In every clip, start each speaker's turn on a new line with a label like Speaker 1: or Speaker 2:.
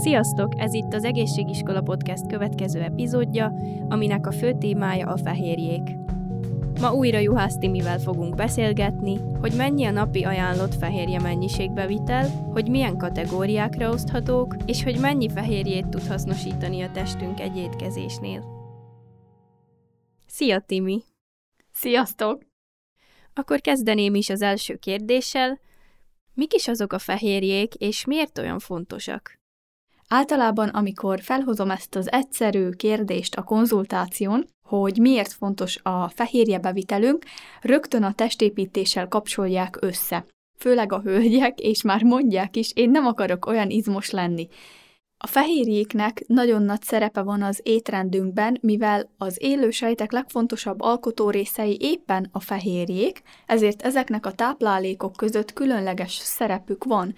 Speaker 1: Sziasztok! Ez itt az Egészségiskola Podcast következő epizódja, aminek a fő témája a fehérjék. Ma újra Juhász Timivel fogunk beszélgetni, hogy mennyi a napi ajánlott fehérje mennyiségbevitel, hogy milyen kategóriákra oszthatók, és hogy mennyi fehérjét tud hasznosítani a testünk egy étkezésnél. Szia, Timi!
Speaker 2: Sziasztok!
Speaker 1: Akkor kezdeném is az első kérdéssel. Mik is azok a fehérjék, és miért olyan fontosak?
Speaker 2: Általában, amikor felhozom ezt az egyszerű kérdést a konzultáción, hogy miért fontos a fehérjebevitelünk, rögtön a testépítéssel kapcsolják össze. Főleg a hölgyek, és már mondják is, én nem akarok olyan izmos lenni. A fehérjéknek nagyon nagy szerepe van az étrendünkben, mivel az élő sejtek legfontosabb alkotó részei éppen a fehérjék, ezért ezeknek a táplálékok között különleges szerepük van.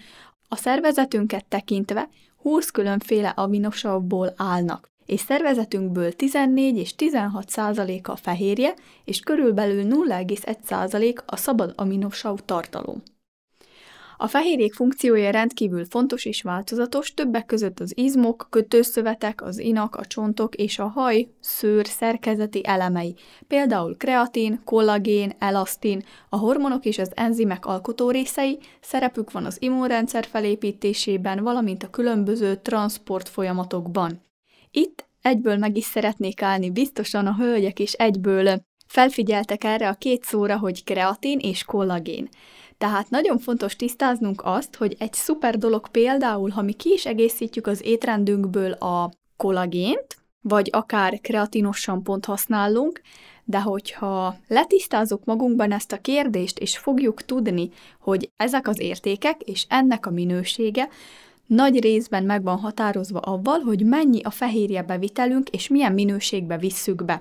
Speaker 2: A szervezetünket tekintve 20 különféle aminosavból állnak, és szervezetünkből 14 és 16 százalék a fehérje, és körülbelül 0,1 százalék a szabad aminosav tartalom. A fehérjék funkciója rendkívül fontos és változatos, többek között az izmok, kötőszövetek, az inak, a csontok és a haj, szőr szerkezeti elemei, például kreatin, kollagén, elasztin, a hormonok és az enzimek alkotó részei, szerepük van az immunrendszer felépítésében, valamint a különböző transport folyamatokban. Itt egyből meg is szeretnék állni, biztosan a hölgyek is egyből felfigyeltek erre a két szóra, hogy kreatin és kollagén. Tehát nagyon fontos tisztáznunk azt, hogy egy szuper dolog például, ha mi ki is egészítjük az étrendünkből a kollagént, vagy akár kreatinos sampont használunk, de hogyha letisztázunk magunkban ezt a kérdést, és fogjuk tudni, hogy ezek az értékek és ennek a minősége nagy részben meg van határozva avval, hogy mennyi a fehérje bevitelünk, és milyen minőségbe visszük be.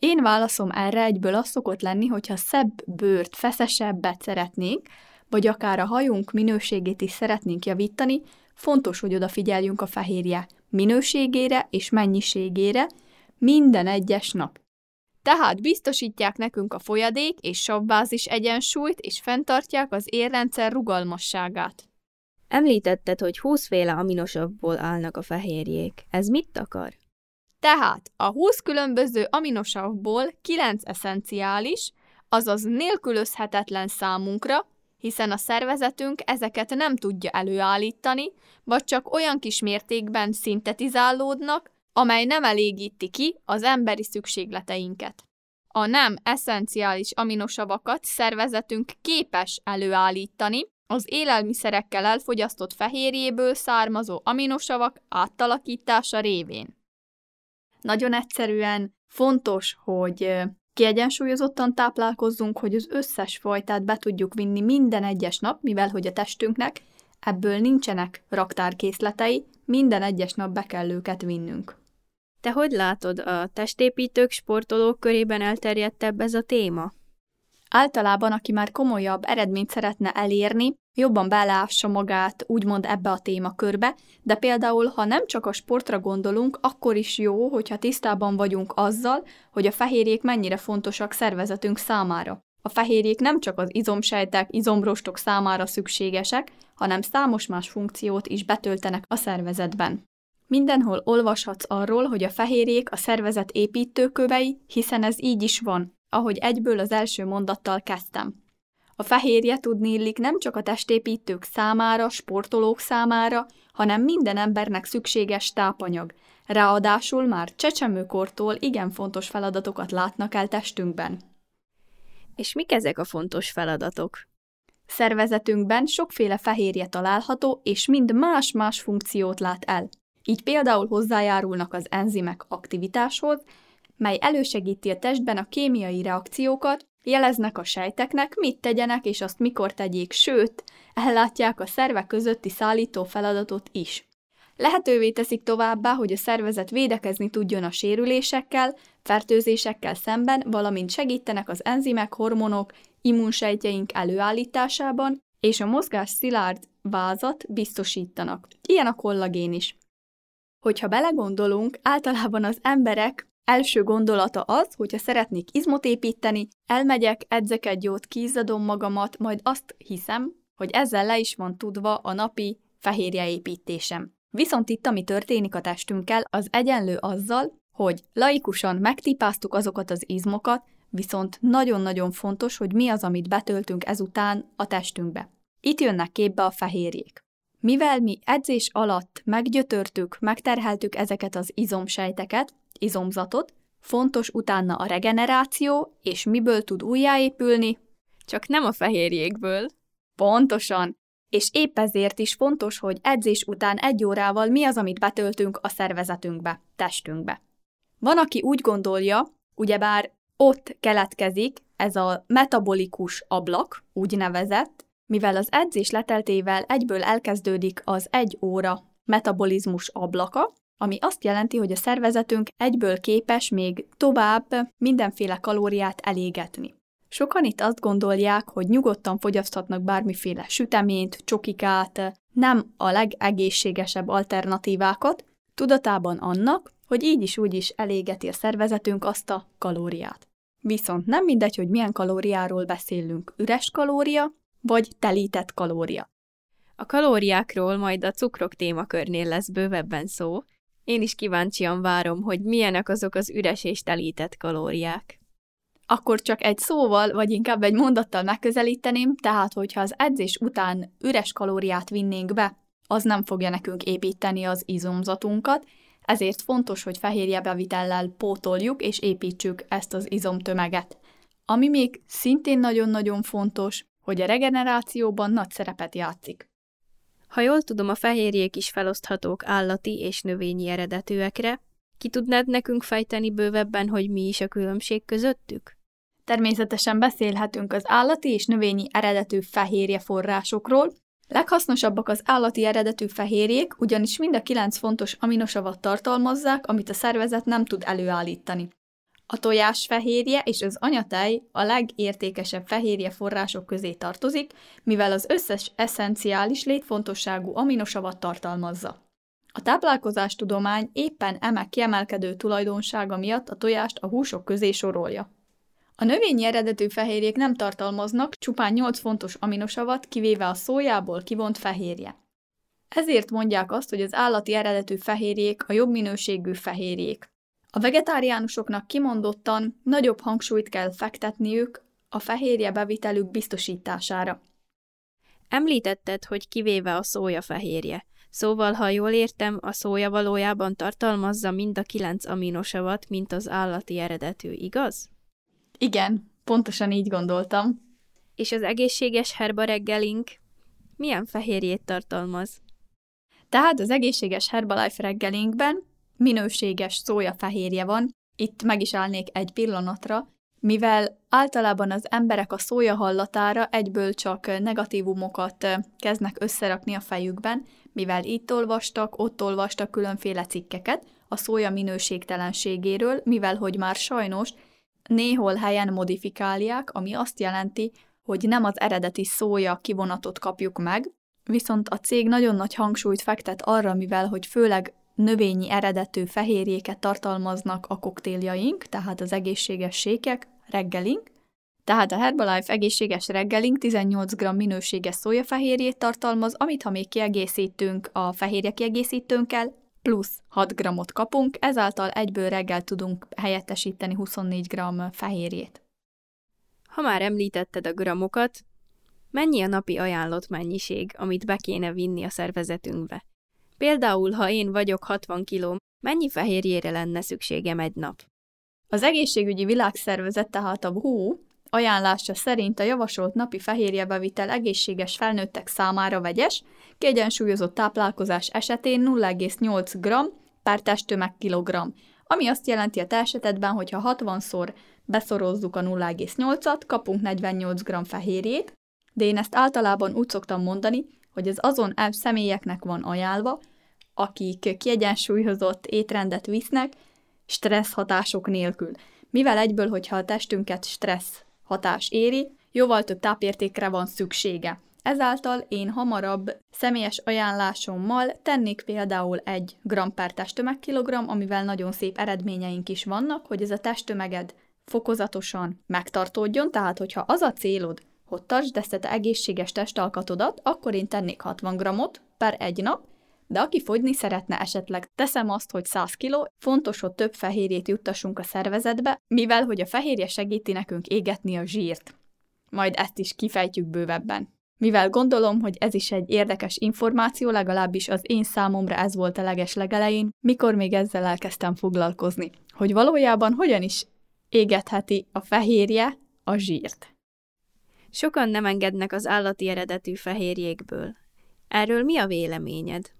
Speaker 2: Én válaszom erre egyből az szokott lenni, hogyha szebb bőrt, feszesebbet szeretnénk, vagy akár a hajunk minőségét is szeretnénk javítani, fontos, hogy odafigyeljünk a fehérje minőségére és mennyiségére minden egyes nap. Tehát biztosítják nekünk a folyadék és savbázis egyensúlyt, és fenntartják az érrendszer rugalmasságát.
Speaker 1: Említetted, hogy 20 féle aminosavból állnak a fehérjék. Ez mit akar?
Speaker 2: Tehát a 20 különböző aminosavból 9 eszenciális, azaz nélkülözhetetlen számunkra, hiszen a szervezetünk ezeket nem tudja előállítani, vagy csak olyan kis mértékben szintetizálódnak, amely nem elégíti ki az emberi szükségleteinket. A nem eszenciális aminosavakat szervezetünk képes előállítani, az élelmiszerekkel elfogyasztott fehérjéből származó aminosavak áttalakítása révén. Nagyon egyszerűen fontos, hogy kiegyensúlyozottan táplálkozzunk, hogy az összes fajtát be tudjuk vinni minden egyes nap, mivel hogy a testünknek ebből nincsenek raktárkészletei, minden egyes nap be kell őket vinnünk.
Speaker 1: Te hogy látod, a testépítők, sportolók körében elterjedtebb ez a téma?
Speaker 2: Általában, aki már komolyabb eredményt szeretne elérni, jobban beleássa magát úgymond ebbe a témakörbe, de például, ha nem csak a sportra gondolunk, akkor is jó, hogyha tisztában vagyunk azzal, hogy a fehérjék mennyire fontosak szervezetünk számára. A fehérjék nem csak az izomsejtek, izomrostok számára szükségesek, hanem számos más funkciót is betöltenek a szervezetben. Mindenhol olvashatsz arról, hogy a fehérjék a szervezet építőkövei, hiszen ez így is van ahogy egyből az első mondattal kezdtem. A fehérje tudni illik nem csak a testépítők számára, sportolók számára, hanem minden embernek szükséges tápanyag. Ráadásul már csecsemőkortól igen fontos feladatokat látnak el testünkben.
Speaker 1: És mik ezek a fontos feladatok?
Speaker 2: Szervezetünkben sokféle fehérje található, és mind más-más funkciót lát el. Így például hozzájárulnak az enzimek aktivitáshoz, mely elősegíti a testben a kémiai reakciókat, jeleznek a sejteknek, mit tegyenek és azt mikor tegyék, sőt, ellátják a szervek közötti szállító feladatot is. Lehetővé teszik továbbá, hogy a szervezet védekezni tudjon a sérülésekkel, fertőzésekkel szemben, valamint segítenek az enzimek, hormonok, immunsejtjeink előállításában, és a mozgás szilárd vázat biztosítanak. Ilyen a kollagén is. Hogyha belegondolunk, általában az emberek Első gondolata az, hogyha szeretnék izmot építeni, elmegyek, edzek egy jót, kízadom magamat, majd azt hiszem, hogy ezzel le is van tudva a napi fehérjeépítésem. Viszont itt, ami történik a testünkkel, az egyenlő azzal, hogy laikusan megtipáztuk azokat az izmokat, viszont nagyon-nagyon fontos, hogy mi az, amit betöltünk ezután a testünkbe. Itt jönnek képbe a fehérjék. Mivel mi edzés alatt meggyötörtük, megterheltük ezeket az izomsejteket, izomzatot, fontos utána a regeneráció, és miből tud újjáépülni?
Speaker 1: Csak nem a fehérjékből.
Speaker 2: Pontosan. És épp ezért is fontos, hogy edzés után egy órával mi az, amit betöltünk a szervezetünkbe, testünkbe. Van, aki úgy gondolja, ugyebár ott keletkezik ez a metabolikus ablak, úgy nevezett, mivel az edzés leteltével egyből elkezdődik az egy óra metabolizmus ablaka, ami azt jelenti, hogy a szervezetünk egyből képes még tovább mindenféle kalóriát elégetni. Sokan itt azt gondolják, hogy nyugodtan fogyaszthatnak bármiféle süteményt, csokikát, nem a legegészségesebb alternatívákat, tudatában annak, hogy így is úgy is elégeti a szervezetünk azt a kalóriát. Viszont nem mindegy, hogy milyen kalóriáról beszélünk, üres kalória, vagy telített kalória.
Speaker 1: A kalóriákról majd a cukrok témakörnél lesz bővebben szó. Én is kíváncsian várom, hogy milyenek azok az üres és telített kalóriák.
Speaker 2: Akkor csak egy szóval, vagy inkább egy mondattal megközelíteném, tehát hogyha az edzés után üres kalóriát vinnénk be, az nem fogja nekünk építeni az izomzatunkat, ezért fontos, hogy fehérjebevitellel pótoljuk és építsük ezt az izomtömeget. Ami még szintén nagyon-nagyon fontos, hogy a regenerációban nagy szerepet játszik.
Speaker 1: Ha jól tudom, a fehérjék is feloszthatók állati és növényi eredetűekre. Ki tudnád nekünk fejteni bővebben, hogy mi is a különbség közöttük?
Speaker 2: Természetesen beszélhetünk az állati és növényi eredetű fehérje forrásokról. Leghasznosabbak az állati eredetű fehérjék, ugyanis mind a kilenc fontos aminosavat tartalmazzák, amit a szervezet nem tud előállítani. A tojás fehérje és az anyatej a legértékesebb fehérje források közé tartozik, mivel az összes eszenciális létfontosságú aminosavat tartalmazza. A táplálkozástudomány éppen eme kiemelkedő tulajdonsága miatt a tojást a húsok közé sorolja. A növényi eredetű fehérjék nem tartalmaznak csupán 8 fontos aminosavat, kivéve a szójából kivont fehérje. Ezért mondják azt, hogy az állati eredetű fehérjék a jobb minőségű fehérjék. A vegetáriánusoknak kimondottan nagyobb hangsúlyt kell fektetniük a fehérje bevitelük biztosítására.
Speaker 1: Említetted, hogy kivéve a szója fehérje. Szóval, ha jól értem, a szója valójában tartalmazza mind a kilenc aminosavat, mint az állati eredetű, igaz?
Speaker 2: Igen, pontosan így gondoltam.
Speaker 1: És az egészséges herba reggelink milyen fehérjét tartalmaz?
Speaker 2: Tehát az egészséges Herbalife reggelinkben minőséges szójafehérje van, itt meg is állnék egy pillanatra, mivel általában az emberek a szója hallatára egyből csak negatívumokat kezdnek összerakni a fejükben, mivel itt olvastak, ott olvastak különféle cikkeket a szója minőségtelenségéről, mivel hogy már sajnos néhol helyen modifikálják, ami azt jelenti, hogy nem az eredeti szója kivonatot kapjuk meg, viszont a cég nagyon nagy hangsúlyt fektet arra, mivel hogy főleg növényi eredetű fehérjéket tartalmaznak a koktéljaink, tehát az egészséges sékek, reggelink, tehát a Herbalife egészséges reggelink 18 g minőséges szójafehérjét tartalmaz, amit ha még kiegészítünk a fehérje kiegészítőnkkel, plusz 6 g-ot kapunk, ezáltal egyből reggel tudunk helyettesíteni 24 g fehérjét.
Speaker 1: Ha már említetted a gramokat, mennyi a napi ajánlott mennyiség, amit be kéne vinni a szervezetünkbe? Például, ha én vagyok 60 kiló, mennyi fehérjére lenne szükségem egy nap?
Speaker 2: Az egészségügyi világszervezet, tehát a WHO ajánlása szerint a javasolt napi fehérjebevitel egészséges felnőttek számára vegyes, kiegyensúlyozott táplálkozás esetén 0,8 g per testtömeg kilogramm, ami azt jelenti a te esetedben, hogy ha 60-szor beszorozzuk a 0,8-at, kapunk 48 g fehérjét, de én ezt általában úgy szoktam mondani, hogy az azon személyeknek van ajánlva, akik kiegyensúlyozott étrendet visznek, stressz hatások nélkül. Mivel egyből, hogyha a testünket stressz hatás éri, jóval több tápértékre van szüksége. Ezáltal én hamarabb személyes ajánlásommal tennék például egy gram per testtömegkilogram, amivel nagyon szép eredményeink is vannak, hogy ez a testtömeged fokozatosan megtartódjon, tehát hogyha az a célod, hogy tartsd ezt a egészséges testalkatodat, akkor én tennék 60 gramot per egy nap, de aki fogyni szeretne esetleg, teszem azt, hogy 100 kg, fontos, hogy több fehérjét juttassunk a szervezetbe, mivel hogy a fehérje segíti nekünk égetni a zsírt. Majd ezt is kifejtjük bővebben. Mivel gondolom, hogy ez is egy érdekes információ, legalábbis az én számomra ez volt a leges legelején, mikor még ezzel elkezdtem foglalkozni, hogy valójában hogyan is égetheti a fehérje a zsírt.
Speaker 1: Sokan nem engednek az állati eredetű fehérjékből. Erről mi a véleményed?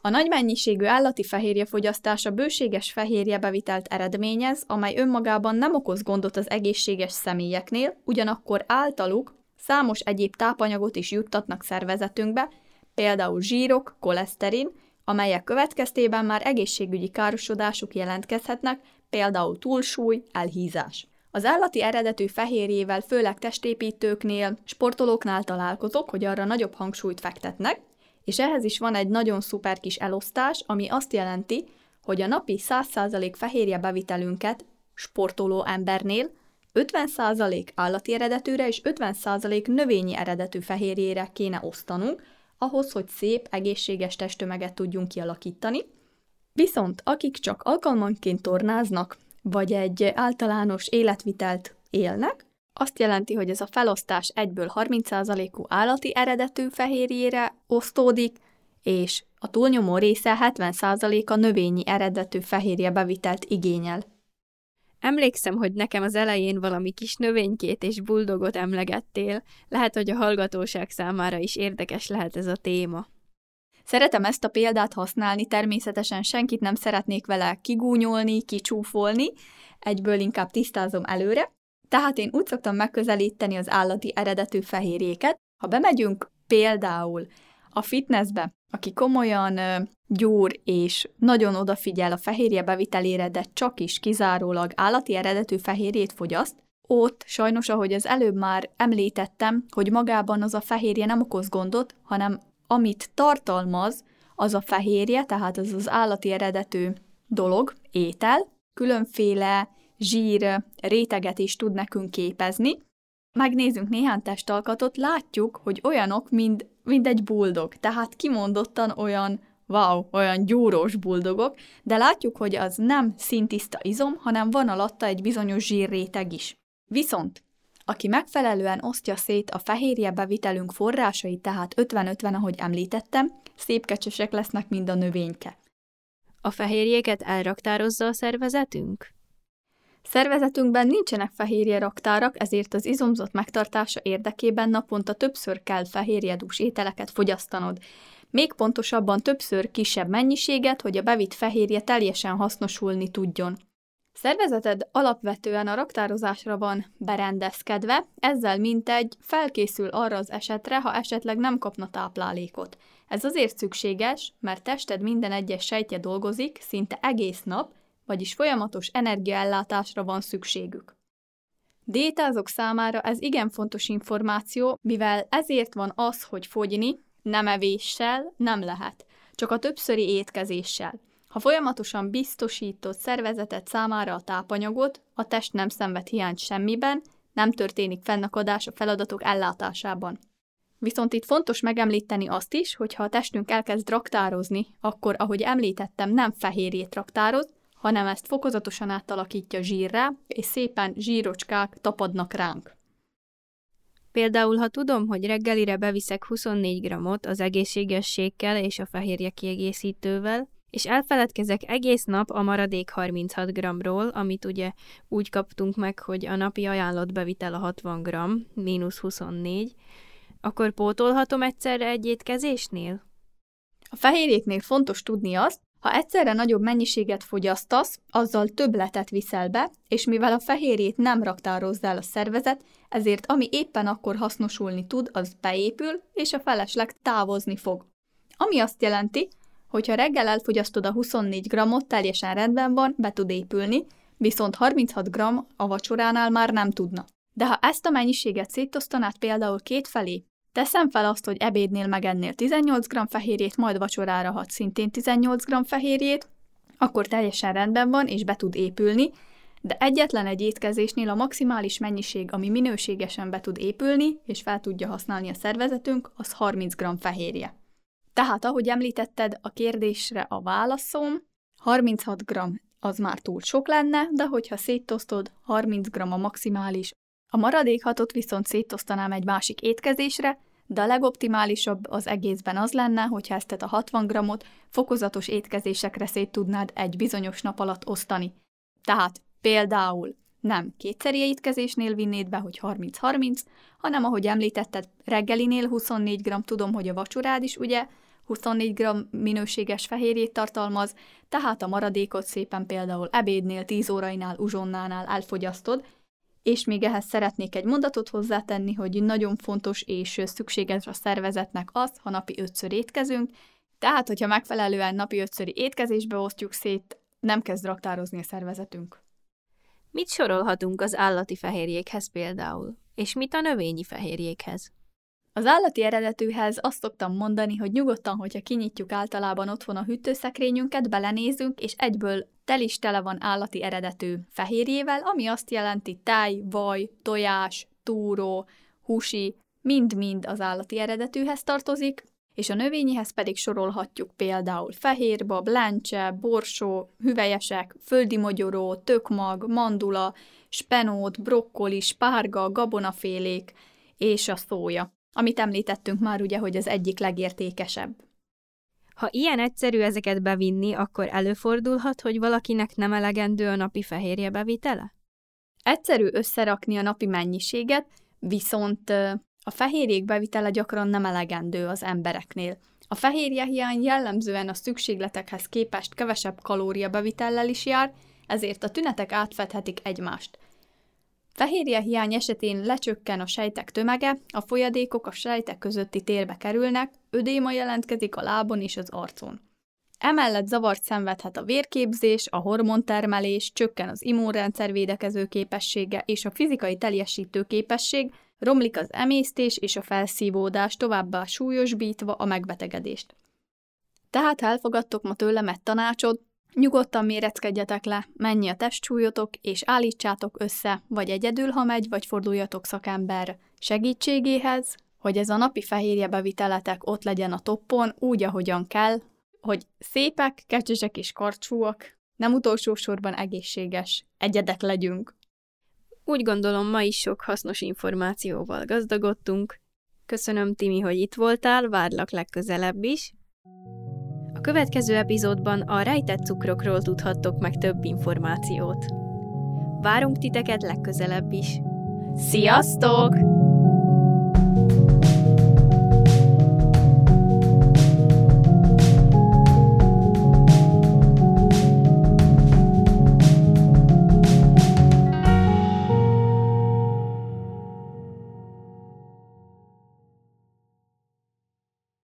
Speaker 2: A nagy mennyiségű állati fehérjefogyasztás a bőséges fehérjebevitelt eredményez, amely önmagában nem okoz gondot az egészséges személyeknél, ugyanakkor általuk számos egyéb tápanyagot is juttatnak szervezetünkbe, például zsírok, koleszterin, amelyek következtében már egészségügyi károsodások jelentkezhetnek, például túlsúly, elhízás. Az állati eredetű fehérjével főleg testépítőknél, sportolóknál találkozok, hogy arra nagyobb hangsúlyt fektetnek, és ehhez is van egy nagyon szuper kis elosztás, ami azt jelenti, hogy a napi 100% fehérje bevitelünket sportoló embernél 50% állati eredetűre és 50% növényi eredetű fehérjére kéne osztanunk, ahhoz, hogy szép, egészséges testtömeget tudjunk kialakítani. Viszont akik csak alkalmanként tornáznak, vagy egy általános életvitelt élnek, azt jelenti, hogy ez a felosztás egyből 30%-ú állati eredetű fehérjére osztódik, és a túlnyomó része 70%-a növényi eredetű fehérje bevitelt igényel.
Speaker 1: Emlékszem, hogy nekem az elején valami kis növénykét és buldogot emlegettél. Lehet, hogy a hallgatóság számára is érdekes lehet ez a téma.
Speaker 2: Szeretem ezt a példát használni, természetesen senkit nem szeretnék vele kigúnyolni, kicsúfolni, egyből inkább tisztázom előre. Tehát én úgy szoktam megközelíteni az állati eredetű fehérjéket, ha bemegyünk például a fitnessbe, aki komolyan gyúr és nagyon odafigyel a fehérje bevitelére, de csak is kizárólag állati eredetű fehérjét fogyaszt, ott sajnos, ahogy az előbb már említettem, hogy magában az a fehérje nem okoz gondot, hanem amit tartalmaz, az a fehérje, tehát az az állati eredetű dolog, étel, különféle zsír réteget is tud nekünk képezni. Megnézzünk néhány testalkatot, látjuk, hogy olyanok, mint, mint egy buldog, tehát kimondottan olyan wow, olyan gyúrós buldogok, de látjuk, hogy az nem szintiszta izom, hanem van alatta egy bizonyos zsírréteg is. Viszont aki megfelelően osztja szét a fehérje bevitelünk forrásait, tehát 50-50, ahogy említettem, szép kecsesek lesznek mind a növényke.
Speaker 1: A fehérjéket elraktározza a szervezetünk?
Speaker 2: Szervezetünkben nincsenek fehérje raktárak, ezért az izomzat megtartása érdekében naponta többször kell fehérjedús ételeket fogyasztanod. Még pontosabban többször kisebb mennyiséget, hogy a bevitt fehérje teljesen hasznosulni tudjon. Szervezeted alapvetően a raktározásra van berendezkedve, ezzel mintegy felkészül arra az esetre, ha esetleg nem kapna táplálékot. Ez azért szükséges, mert tested minden egyes sejtje dolgozik, szinte egész nap, vagyis folyamatos energiaellátásra van szükségük. Détázok számára ez igen fontos információ, mivel ezért van az, hogy fogyni nem evéssel nem lehet, csak a többszöri étkezéssel. Ha folyamatosan biztosított szervezetet számára a tápanyagot, a test nem szenved hiányt semmiben, nem történik fennakadás a feladatok ellátásában. Viszont itt fontos megemlíteni azt is, hogy ha a testünk elkezd raktározni, akkor, ahogy említettem, nem fehérjét raktároz, hanem ezt fokozatosan átalakítja zsírrá, és szépen zsírocskák tapadnak ránk.
Speaker 1: Például, ha tudom, hogy reggelire beviszek 24 grammot az egészségességkel és a fehérje kiegészítővel, és elfeledkezek egész nap a maradék 36 g-ról, amit ugye úgy kaptunk meg, hogy a napi ajánlott bevitel a 60 g, mínusz 24, akkor pótolhatom egyszerre egy étkezésnél?
Speaker 2: A fehérjéknél fontos tudni azt, ha egyszerre nagyobb mennyiséget fogyasztasz, azzal többletet viszel be, és mivel a fehérjét nem raktározzál a szervezet, ezért ami éppen akkor hasznosulni tud, az beépül, és a felesleg távozni fog. Ami azt jelenti, Hogyha reggel elfogyasztod a 24 grammot, teljesen rendben van, be tud épülni, viszont 36 gram a vacsoránál már nem tudna. De ha ezt a mennyiséget szétosztanád például két felé, teszem fel azt, hogy ebédnél megennél 18 g fehérjét, majd vacsorára hat szintén 18 g fehérjét, akkor teljesen rendben van, és be tud épülni, de egyetlen egy étkezésnél a maximális mennyiség, ami minőségesen be tud épülni, és fel tudja használni a szervezetünk, az 30 g fehérje. Tehát, ahogy említetted, a kérdésre a válaszom 36 g az már túl sok lenne, de hogyha széttosztod, 30 g a maximális. A maradék hatot viszont széttosztanám egy másik étkezésre, de a legoptimálisabb az egészben az lenne, hogyha ezt a 60 g-ot fokozatos étkezésekre szét tudnád egy bizonyos nap alatt osztani. Tehát például nem kétszeri étkezésnél vinnéd be, hogy 30-30, hanem ahogy említetted, reggelinél 24 g, tudom, hogy a vacsorád is ugye 24 g minőséges fehérjét tartalmaz, tehát a maradékot szépen például ebédnél, 10 órainál, uzsonnánál elfogyasztod, és még ehhez szeretnék egy mondatot hozzátenni, hogy nagyon fontos és szükséges a szervezetnek az, ha napi ötször étkezünk, tehát, hogyha megfelelően napi ötszöri étkezésbe osztjuk szét, nem kezd raktározni a szervezetünk.
Speaker 1: Mit sorolhatunk az állati fehérjékhez például, és mit a növényi fehérjékhez?
Speaker 2: Az állati eredetűhez azt szoktam mondani, hogy nyugodtan, hogyha kinyitjuk általában otthon a hűtőszekrényünket, belenézünk, és egyből tel is tele van állati eredetű fehérjével, ami azt jelenti táj, vaj, tojás, túró, húsi, mind-mind az állati eredetűhez tartozik, és a növényihez pedig sorolhatjuk például fehérbab, lencse, borsó, hüvelyesek, földi mogyoró, tökmag, mandula, spenót, brokkoli, spárga, gabonafélék és a szója, amit említettünk már ugye, hogy az egyik legértékesebb.
Speaker 1: Ha ilyen egyszerű ezeket bevinni, akkor előfordulhat, hogy valakinek nem elegendő a napi fehérje bevitele?
Speaker 2: Egyszerű összerakni a napi mennyiséget, viszont a fehérjék bevitele gyakran nem elegendő az embereknél. A fehérje hiány jellemzően a szükségletekhez képest kevesebb kalória bevitellel is jár, ezért a tünetek átfedhetik egymást. Fehérje hiány esetén lecsökken a sejtek tömege, a folyadékok a sejtek közötti térbe kerülnek, ödéma jelentkezik a lábon és az arcon. Emellett zavart szenvedhet a vérképzés, a hormontermelés, csökken az immunrendszer védekező képessége és a fizikai teljesítő képesség, romlik az emésztés és a felszívódás, továbbá súlyosbítva a megbetegedést. Tehát elfogadtok ma tőlem egy tanácsot, nyugodtan méreckedjetek le, mennyi a testsúlyotok, és állítsátok össze, vagy egyedül, ha megy, vagy forduljatok szakember segítségéhez, hogy ez a napi fehérje beviteletek ott legyen a toppon, úgy, ahogyan kell, hogy szépek, kecsesek és karcsúak, nem utolsó sorban egészséges, egyedek legyünk.
Speaker 1: Úgy gondolom, ma is sok hasznos információval gazdagodtunk. Köszönöm, Timi, hogy itt voltál, várlak legközelebb is. Következő epizódban a rejtett cukrokról tudhattok meg több információt. Várunk titeket legközelebb is.
Speaker 2: Sziasztok!